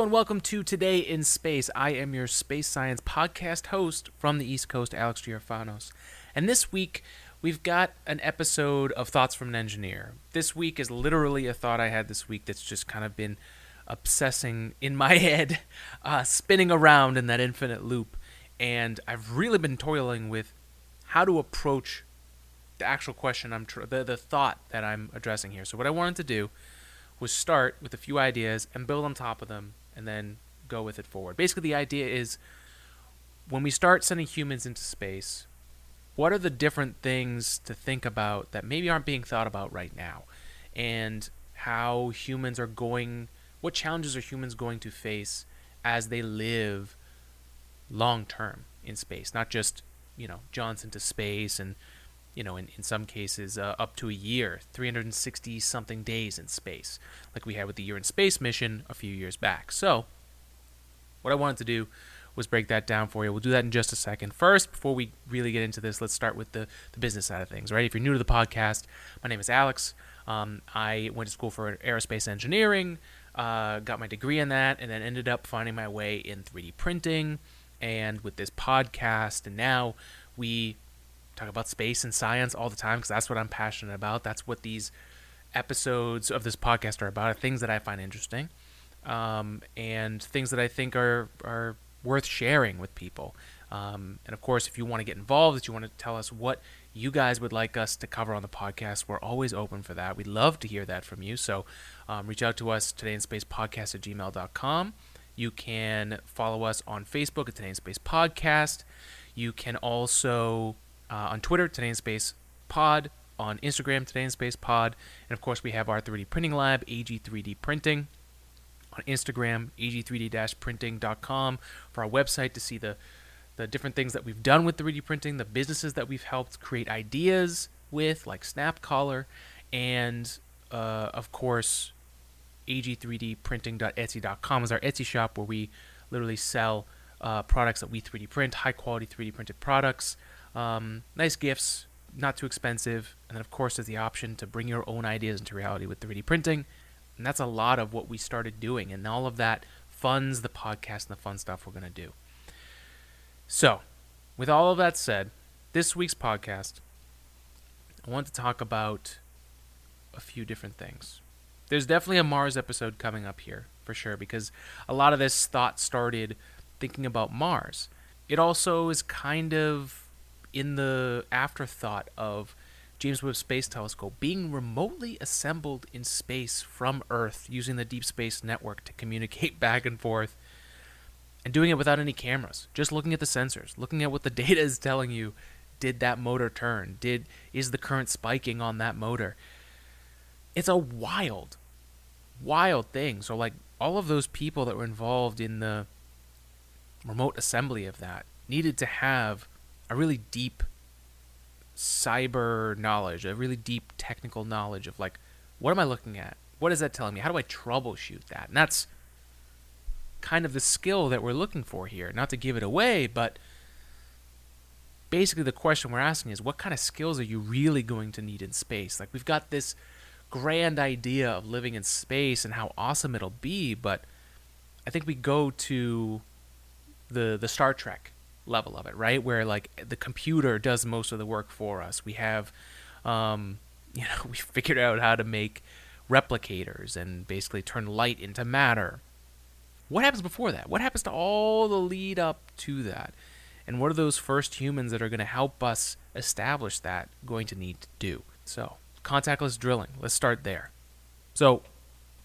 And welcome to Today in Space. I am your space science podcast host from the East Coast, Alex Giorfanos. And this week, we've got an episode of Thoughts from an Engineer. This week is literally a thought I had this week that's just kind of been obsessing in my head, uh, spinning around in that infinite loop. And I've really been toiling with how to approach the actual question I'm tr- the the thought that I'm addressing here. So what I wanted to do was start with a few ideas and build on top of them and then go with it forward. Basically, the idea is when we start sending humans into space, what are the different things to think about that maybe aren't being thought about right now? And how humans are going, what challenges are humans going to face as they live long term in space? Not just, you know, jaunts into space and you know, in, in some cases, uh, up to a year, 360 something days in space, like we had with the Year in Space mission a few years back. So, what I wanted to do was break that down for you. We'll do that in just a second. First, before we really get into this, let's start with the, the business side of things, right? If you're new to the podcast, my name is Alex. Um, I went to school for aerospace engineering, uh, got my degree in that, and then ended up finding my way in 3D printing and with this podcast. And now we talk about space and science all the time because that's what I'm passionate about. That's what these episodes of this podcast are about. are Things that I find interesting, um, and things that I think are are worth sharing with people. Um, and of course, if you want to get involved, if you want to tell us what you guys would like us to cover on the podcast, we're always open for that. We'd love to hear that from you. So um, reach out to us today in space podcast at gmail.com. You can follow us on Facebook at Today in Space Podcast. You can also uh, on Twitter, Today in Space Pod, on Instagram, Today in Space Pod, and of course we have our 3D printing lab, AG3D Printing, on Instagram, ag3d-printing.com for our website to see the the different things that we've done with 3D printing, the businesses that we've helped create ideas with, like SnapCollar, and uh, of course, ag3dprinting.etsy.com is our Etsy shop where we literally sell uh, products that we 3D print, high quality 3D printed products. Um, nice gifts, not too expensive. And then, of course, there's the option to bring your own ideas into reality with 3D printing. And that's a lot of what we started doing. And all of that funds the podcast and the fun stuff we're going to do. So, with all of that said, this week's podcast, I want to talk about a few different things. There's definitely a Mars episode coming up here, for sure, because a lot of this thought started thinking about Mars. It also is kind of in the afterthought of James Webb Space Telescope being remotely assembled in space from Earth using the Deep Space Network to communicate back and forth and doing it without any cameras, just looking at the sensors, looking at what the data is telling you. Did that motor turn? Did is the current spiking on that motor? It's a wild, wild thing. So like all of those people that were involved in the remote assembly of that needed to have a really deep cyber knowledge, a really deep technical knowledge of like, what am I looking at? What is that telling me? How do I troubleshoot that? And that's kind of the skill that we're looking for here. Not to give it away, but basically the question we're asking is what kind of skills are you really going to need in space? Like we've got this grand idea of living in space and how awesome it'll be, but I think we go to the the Star Trek level of it, right? Where like the computer does most of the work for us. We have, um, you know, we figured out how to make replicators and basically turn light into matter. What happens before that? What happens to all the lead up to that? And what are those first humans that are going to help us establish that going to need to do? So, contactless drilling. Let's start there. So,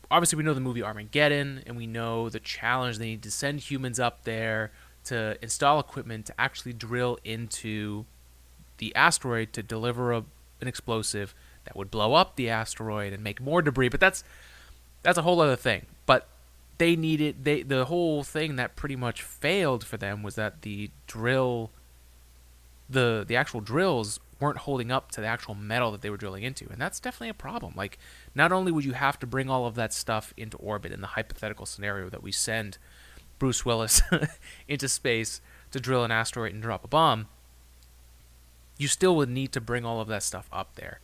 obviously, we know the movie Armageddon, and we know the challenge they need to send humans up there to install equipment to actually drill into the asteroid to deliver a, an explosive that would blow up the asteroid and make more debris. But that's that's a whole other thing. But they needed they the whole thing that pretty much failed for them was that the drill the the actual drills weren't holding up to the actual metal that they were drilling into and that's definitely a problem like not only would you have to bring all of that stuff into orbit in the hypothetical scenario that we send Bruce Willis into space to drill an asteroid and drop a bomb, you still would need to bring all of that stuff up there.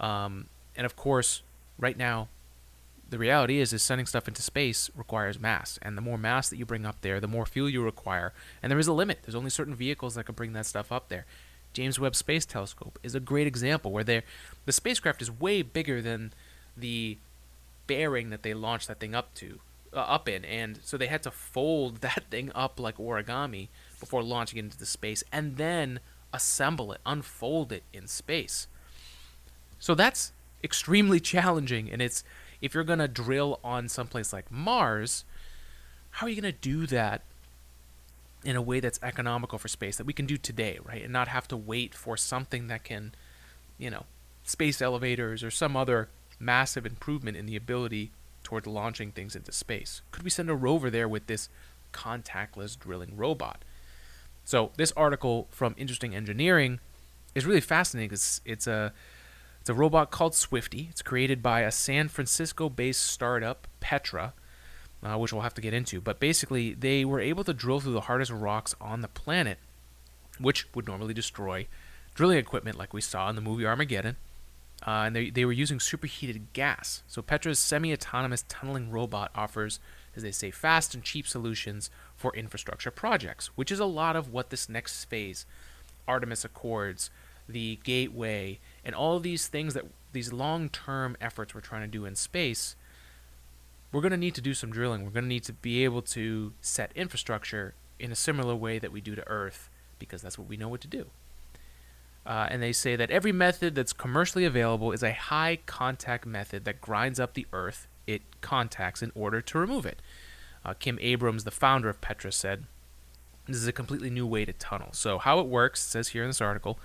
Um, and of course, right now, the reality is, is sending stuff into space requires mass, and the more mass that you bring up there, the more fuel you require, and there is a limit. There's only certain vehicles that can bring that stuff up there. James Webb Space Telescope is a great example where the spacecraft is way bigger than the fairing that they launched that thing up to uh, up in, and so they had to fold that thing up like origami before launching it into the space, and then assemble it, unfold it in space. So that's extremely challenging, and it's if you're gonna drill on someplace like Mars, how are you gonna do that in a way that's economical for space that we can do today, right? And not have to wait for something that can, you know, space elevators or some other massive improvement in the ability toward launching things into space. Could we send a rover there with this contactless drilling robot? So this article from Interesting Engineering is really fascinating. It's, it's a it's a robot called Swifty. It's created by a San Francisco-based startup, Petra, uh, which we'll have to get into. But basically, they were able to drill through the hardest rocks on the planet, which would normally destroy drilling equipment, like we saw in the movie Armageddon. Uh, and they, they were using superheated gas. So Petra's semi-autonomous tunneling robot offers, as they say, fast and cheap solutions for infrastructure projects, which is a lot of what this next phase, Artemis Accords, the Gateway, and all these things that these long-term efforts we're trying to do in space, we're going to need to do some drilling. We're going to need to be able to set infrastructure in a similar way that we do to Earth because that's what we know what to do. Uh, and they say that every method that's commercially available is a high contact method that grinds up the earth it contacts in order to remove it. Uh, Kim Abrams, the founder of Petra, said, This is a completely new way to tunnel. So, how it works, says here in this article,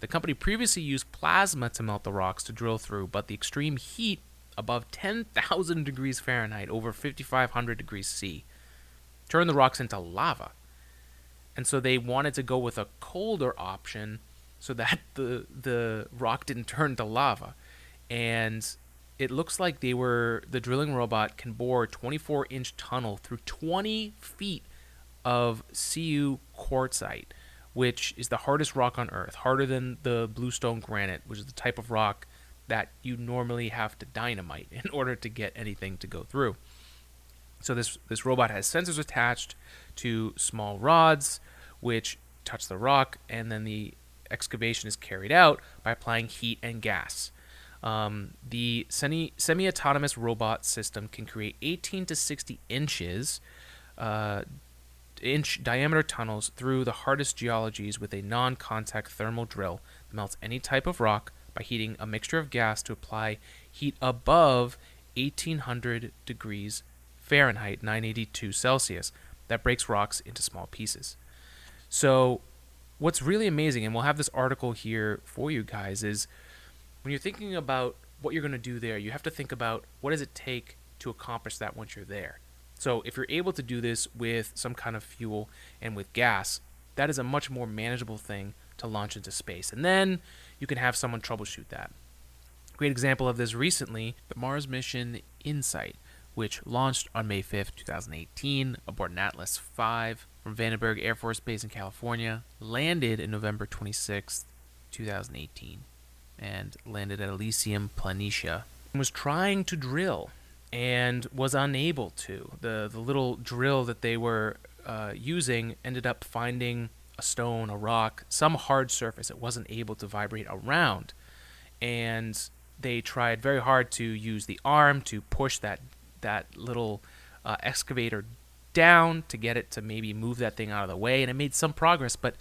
the company previously used plasma to melt the rocks to drill through, but the extreme heat above 10,000 degrees Fahrenheit, over 5,500 degrees C, turned the rocks into lava. And so they wanted to go with a colder option so that the the rock didn't turn to lava. And it looks like they were the drilling robot can bore a 24 inch tunnel through 20 feet of Sioux quartzite, which is the hardest rock on Earth, harder than the bluestone granite, which is the type of rock that you normally have to dynamite in order to get anything to go through. So this this robot has sensors attached to small rods, which touch the rock, and then the excavation is carried out by applying heat and gas. Um, the semi autonomous robot system can create 18 to 60 inches uh, inch diameter tunnels through the hardest geologies with a non contact thermal drill that melts any type of rock by heating a mixture of gas to apply heat above 1800 degrees Fahrenheit, 982 Celsius, that breaks rocks into small pieces. So what's really amazing, and we'll have this article here for you guys, is when you're thinking about what you're going to do there, you have to think about what does it take to accomplish that once you're there. So if you're able to do this with some kind of fuel and with gas, that is a much more manageable thing to launch into space. And then you can have someone troubleshoot that. Great example of this recently, the Mars mission InSight, which launched on May 5th, 2018 aboard an Atlas V from Vandenberg Air Force Base in California, landed in November 26, 2018, and landed at Elysium Planitia. Was trying to drill and was unable to. The, the little drill that they were uh, using ended up finding a stone, a rock, some hard surface it wasn't able to vibrate around. And they tried very hard to use the arm to push that that little uh, excavator down to get it to maybe move that thing out of the way, and it made some progress, but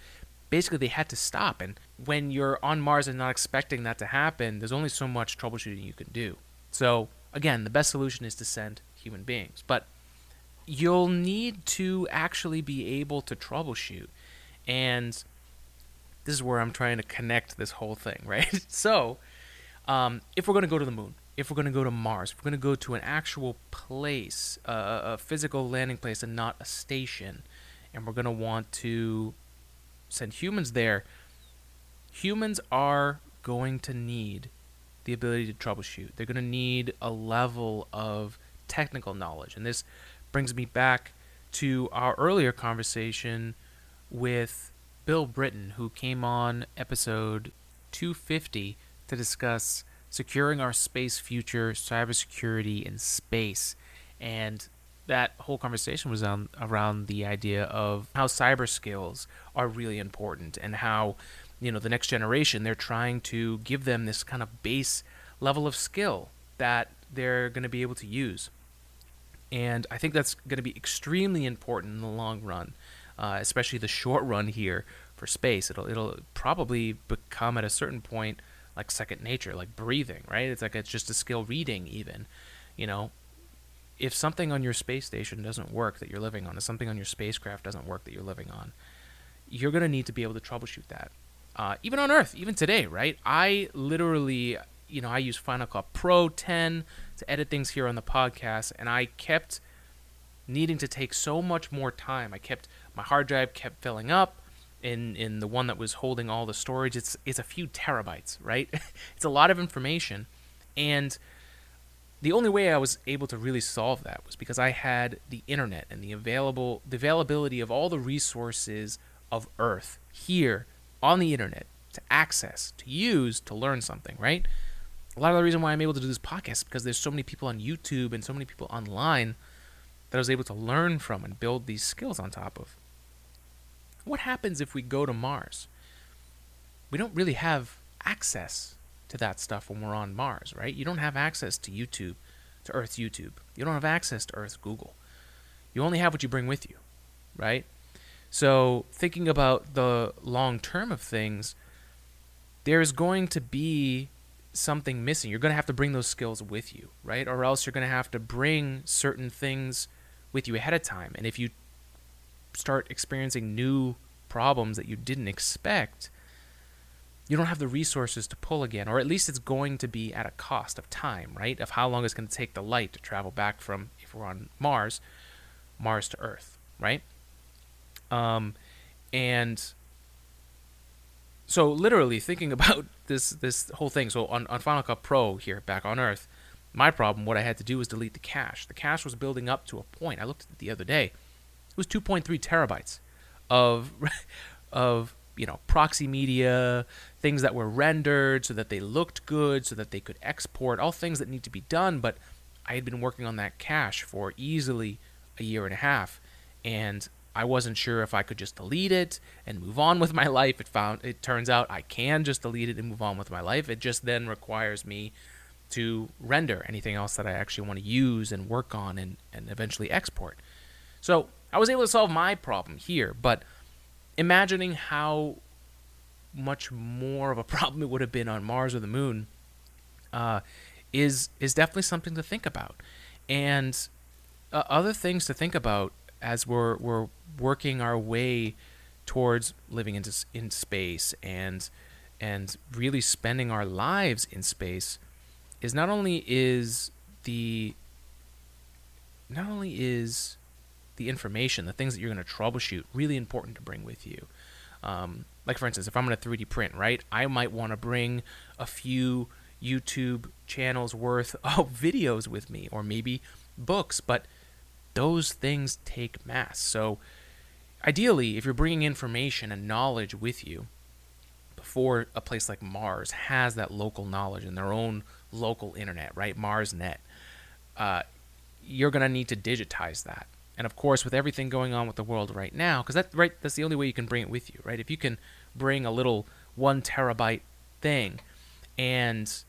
basically they had to stop. And when you're on Mars and not expecting that to happen, there's only so much troubleshooting you can do. So, again, the best solution is to send human beings. But you'll need to actually be able to troubleshoot. And this is where I'm trying to connect this whole thing, right? so, um, if we're going to go to the moon, if we're going to go to Mars, if we're going to go to an actual place, uh, a physical landing place, and not a station, and we're going to want to send humans there, humans are going to need the ability to troubleshoot. They're going to need a level of technical knowledge. And this brings me back to our earlier conversation with Bill Britton, who came on episode 250 to discuss securing our space future, cybersecurity in space. And that whole conversation was on around the idea of how cyber skills are really important and how you know the next generation they're trying to give them this kind of base level of skill that they're going to be able to use and i think that's going to be extremely important in the long run uh, especially the short run here for space it'll it'll probably become at a certain point like second nature like breathing right it's like it's just a skill reading even you know if something on your space station doesn't work that you're living on, if something on your spacecraft doesn't work that you're living on, you're going to need to be able to troubleshoot that. Uh, even on Earth, even today, right? I literally, you know, I use Final Cut Pro 10 to edit things here on the podcast, and I kept needing to take so much more time. I kept my hard drive kept filling up. In, in the one that was holding all the storage, it's it's a few terabytes, right? it's a lot of information, and the only way I was able to really solve that was because I had the internet and the available the availability of all the resources of Earth here on the internet to access, to use, to learn something, right? A lot of the reason why I'm able to do this podcast is because there's so many people on YouTube and so many people online that I was able to learn from and build these skills on top of. What happens if we go to Mars? We don't really have access to that stuff when we're on Mars, right? You don't have access to YouTube, to Earth's YouTube. You don't have access to Earth's Google. You only have what you bring with you, right? So, thinking about the long term of things, there's going to be something missing. You're going to have to bring those skills with you, right? Or else you're going to have to bring certain things with you ahead of time. And if you start experiencing new problems that you didn't expect, you don't have the resources to pull again, or at least it's going to be at a cost of time, right? Of how long it's going to take the light to travel back from, if we're on Mars, Mars to Earth, right? Um, and so literally thinking about this this whole thing. So on, on Final Cut Pro here back on Earth, my problem, what I had to do was delete the cache. The cache was building up to a point. I looked at it the other day. Was 2.3 terabytes of of you know proxy media things that were rendered so that they looked good so that they could export all things that need to be done but i had been working on that cache for easily a year and a half and i wasn't sure if i could just delete it and move on with my life. It found it turns out i can just delete it and move on with my life. It just then requires me to render anything else that i actually want to use and work on and, and eventually export. So i was able to solve my problem here but imagining how much more of a problem it would have been on Mars or the Moon uh, is is definitely something to think about. And uh, other things to think about as we're we're working our way towards living into in space and and really spending our lives in space is not only is the not only is the information, the things that you're going to troubleshoot, really important to bring with you. Um, like for instance, if I'm going to 3D print, right, I might want to bring a few YouTube channels worth of videos with me, or maybe books, but those things take mass. So ideally, if you're bringing information and knowledge with you, before a place like Mars has that local knowledge and their own local internet, right, MarsNet, uh, you're going to need to digitize that and of course with everything going on with the world right now because that right that's the only way you can bring it with you right? If you can bring a little one terabyte thing and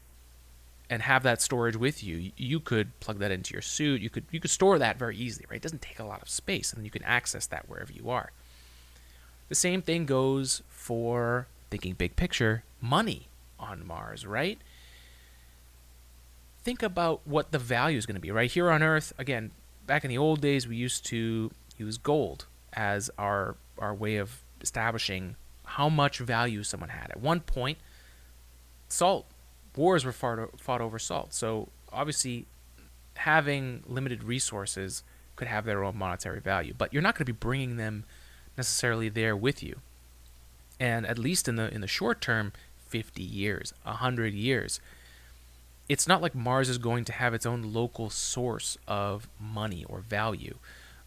and have that storage with you you could plug that into your suit. You could you could store that very easily right? It doesn't take a lot of space and you can access that wherever you are. The same thing goes for thinking big picture money on mars right? Think about what the value is going to be right? Here on earth again back in the old days, we used to use gold as our our way of establishing how much value someone had. At one point, salt wars were fought, fought over salt. So obviously, having limited resources could have their own monetary value, but you're not going to be bringing them necessarily there with you. And at least in the in the short term, 50 years, 100 years, it's not like Mars is going to have its own local source of money or value.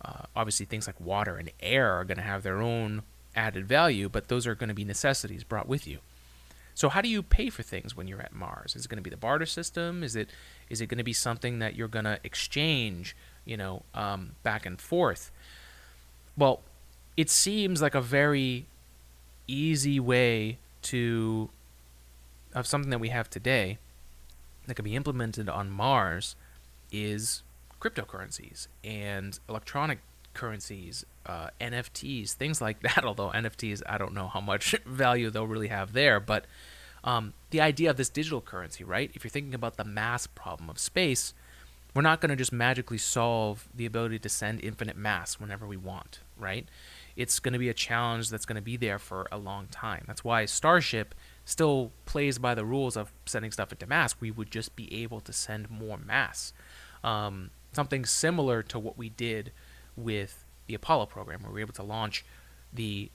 Uh, obviously, things like water and air are going to have their own added value, but those are going to be necessities brought with you. So how do you pay for things when you're at Mars? Is it going to be the barter system? Is it is it going to be something that you're going to exchange, you know, um, back and forth? Well, it seems like a very easy way to of something that we have today that can be implemented on Mars is cryptocurrencies and electronic currencies, uh, NFTs, things like that. Although NFTs, I don't know how much value they'll really have there, but um, the idea of this digital currency, right? If you're thinking about the mass problem of space, we're not going to just magically solve the ability to send infinite mass whenever we want, right? It's going to be a challenge that's going to be there for a long time. That's why Starship still plays by the rules of sending stuff into mass. We would just be able to send more mass. Um, something similar to what we did with the Apollo program, where we were able to launch the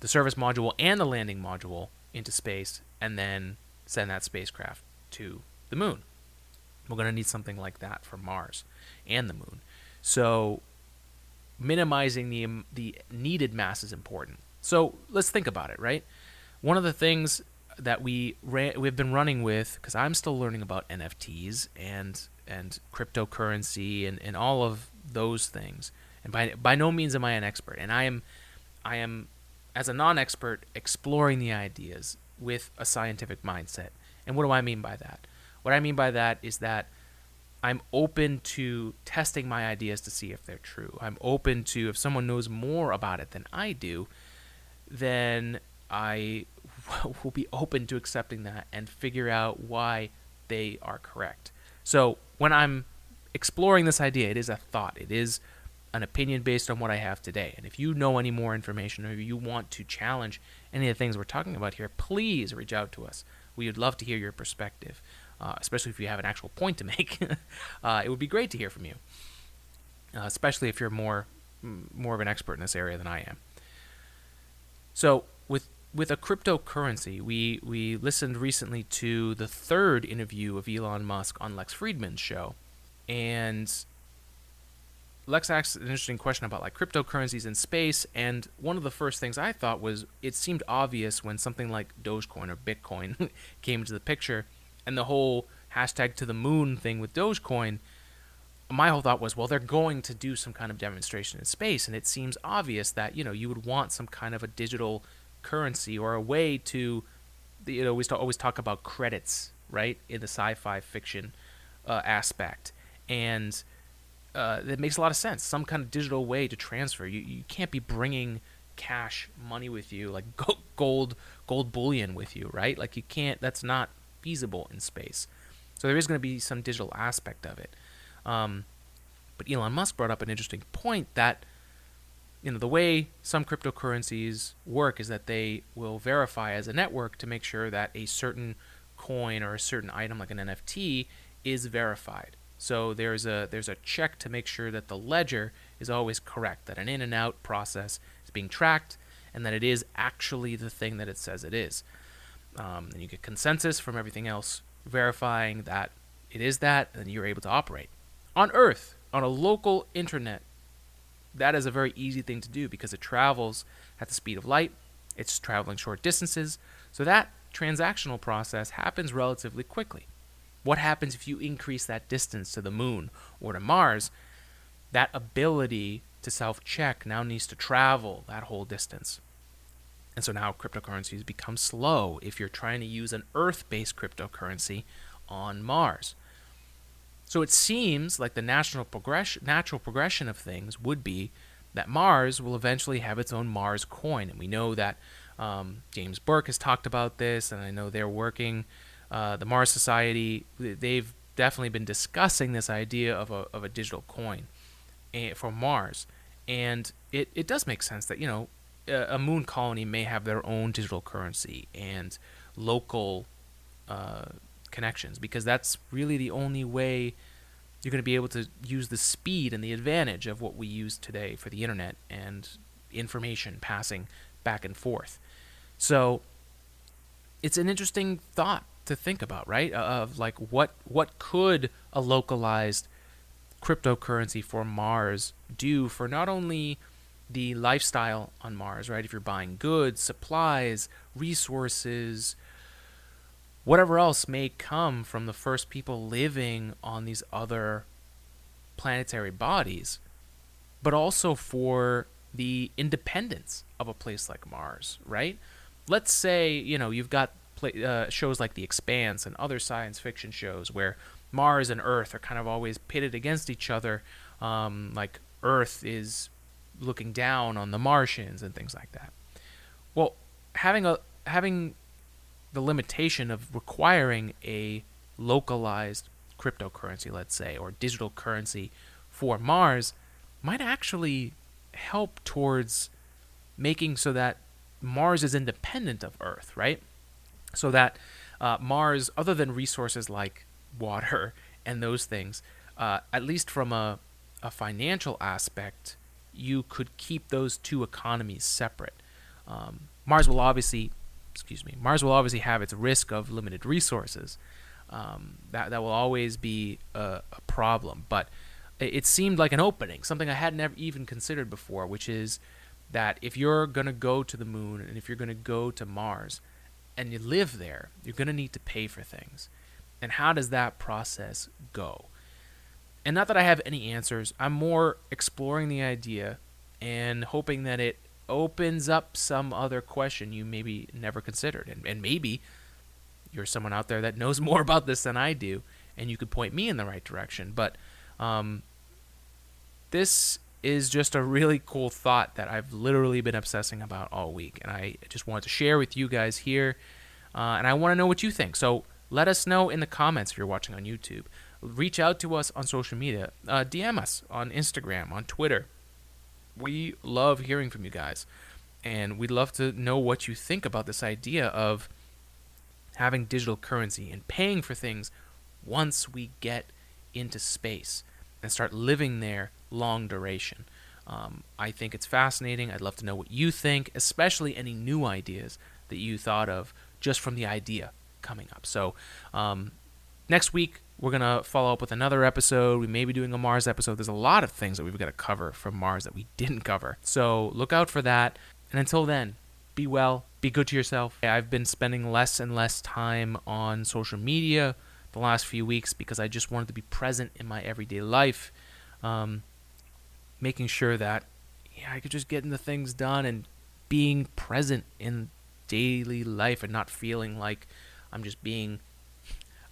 the service module and the landing module into space and then send that spacecraft to the moon. We're going to need something like that for Mars and the moon. So minimizing the the needed mass is important. So let's think about it, right? One of the things that we ran, we've been running with because I'm still learning about NFTs and and cryptocurrency and, and all of those things. And by by no means am I an expert, and I am I am as a non-expert exploring the ideas with a scientific mindset. And what do I mean by that? What I mean by that is that I'm open to testing my ideas to see if they're true. I'm open to if someone knows more about it than I do, then I will be open to accepting that and figure out why they are correct. So when I'm exploring this idea, it is a thought. It is an opinion based on what I have today. And if you know any more information or you want to challenge any of the things we're talking about here, please reach out to us. We would love to hear your perspective, uh, especially if you have an actual point to make. uh, it would be great to hear from you, uh, especially if you're more more of an expert in this area than I am. So with a cryptocurrency, we we listened recently to the third interview of Elon Musk on Lex Fridman's show, and Lex asked an interesting question about like cryptocurrencies in space, and one of the first things I thought was it seemed obvious when something like Dogecoin or Bitcoin came into the picture, and the whole hashtag to the moon thing with Dogecoin. My whole thought was, well, they're going to do some kind of demonstration in space, and it seems obvious that you know you would want some kind of a digital currency or a way to, you know, we always talk about credits, right, in the sci-fi fiction uh, aspect, and uh, that makes a lot of sense. Some kind of digital way to transfer. You you can't be bringing cash money with you like gold gold bullion with you, right? Like you can't. That's not feasible in space. So there is going to be some digital aspect of it. Um, but Elon Musk brought up an interesting point that you know the way some cryptocurrencies work is that they will verify as a network to make sure that a certain coin or a certain item like an NFT is verified. So there's a there's a check to make sure that the ledger is always correct, that an in and out process is being tracked, and that it is actually the thing that it says it is. Um, and you get consensus from everything else verifying that it is that, and you're able to operate. On Earth, on a local internet, that is a very easy thing to do because it travels at the speed of light. It's traveling short distances, so that transactional process happens relatively quickly. What happens if you increase that distance to the moon or to Mars? That ability to self check now needs to travel that whole distance. And so now cryptocurrencies become slow if you're trying to use an Earth based cryptocurrency on Mars. So it seems like the natural progression, natural progression of things would be that Mars will eventually have its own Mars coin. And we know that um, James Burke has talked about this, and I know they're working uh, the Mars Society, they've definitely been discussing this idea of a, of a digital coin eh, for Mars. And it, it does make sense that, you know, a, a moon colony may have their own digital currency and local uh, connections because that's really the only way you're going to be able to use the speed and the advantage of what we use today for the internet and information passing back and forth. So it's an interesting thought to think about, right? Uh, of like what what could a localized cryptocurrency for Mars do for not only the lifestyle on Mars, right? If you're buying goods, supplies, resources, whatever else may come from the first people living on these other planetary bodies, but also for the independence of a place like Mars, right? Let's say, you know, you've got uh, shows like The Expanse and other science fiction shows where Mars and Earth are kind of always pitted against each other. Um, like Earth is looking down on the Martians and things like that. Well, having a having the limitation of requiring a localized cryptocurrency, let's say, or digital currency for Mars, might actually help towards making so that Mars is independent of Earth, right? So that uh, Mars, other than resources like water and those things, uh, at least from a, a financial aspect, you could keep those two economies separate. Um, Mars will obviously, excuse me, Mars will obviously have its risk of limited resources. Um, that that will always be a, a problem, but it seemed like an opening, something I had never even considered before, which is that if you're going to go to the moon and if you're going to go to Mars and you live there, you're going to need to pay for things. And how does that process go? And not that I have any answers, I'm more exploring the idea and hoping that it opens up some other question you maybe never considered. And, and maybe you're someone out there that knows more about this than I do, and you could point me in the right direction. But um, this is just a really cool thought that I've literally been obsessing about all week, and I just wanted to share with you guys here. Uh, and I want to know what you think. So let us know in the comments if you're watching on YouTube. Reach out to us on social media. Uh, DM us on Instagram, on Twitter. We love hearing from you guys, and we'd love to know what you think about this idea of having digital currency and paying for things once we get into space and start living there long duration. Um, I think it's fascinating. I'd love to know what you think, especially any new ideas that you thought of just from the idea coming up. So, um, next week, we're to follow up with another episode. We may be doing a Mars episode. There's a lot of things that we've got to cover from Mars that we didn't cover. So, look out for that. And until then, be well, be good to yourself. I've been spending less and less time on social media the last few weeks because I just wanted to be present in my everyday life, um, making sure that yeah I could just get the things done and being present in daily life and not feeling like I'm just being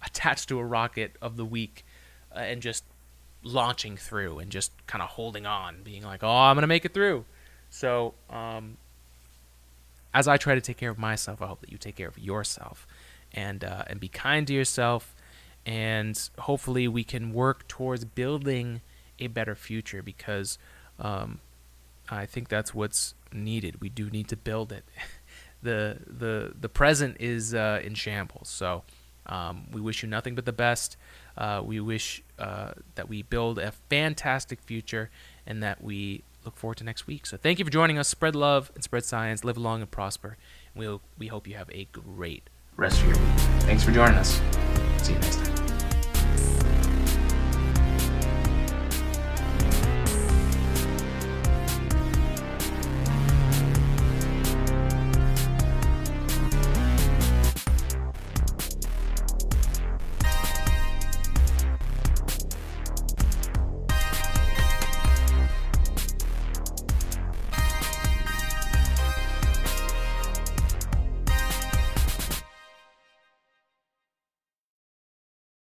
attached to a rocket of the week uh, and just launching through and just kind of holding on, being like, oh, I'm gonna make it through. So um, as I try to take care of myself, I hope that you take care of yourself and uh, and be kind to yourself and hopefully we can work towards building a better future because um, I think that's what's needed. We do need to build it. the the The present is uh, in shambles, so um, we wish you nothing but the best. Uh, we wish uh, that we build a fantastic future and that we look forward to next week. So thank you for joining us. Spread love and spread science. Live long and prosper. We'll, we hope you have a great rest of your week. Thanks for joining us. See you next time.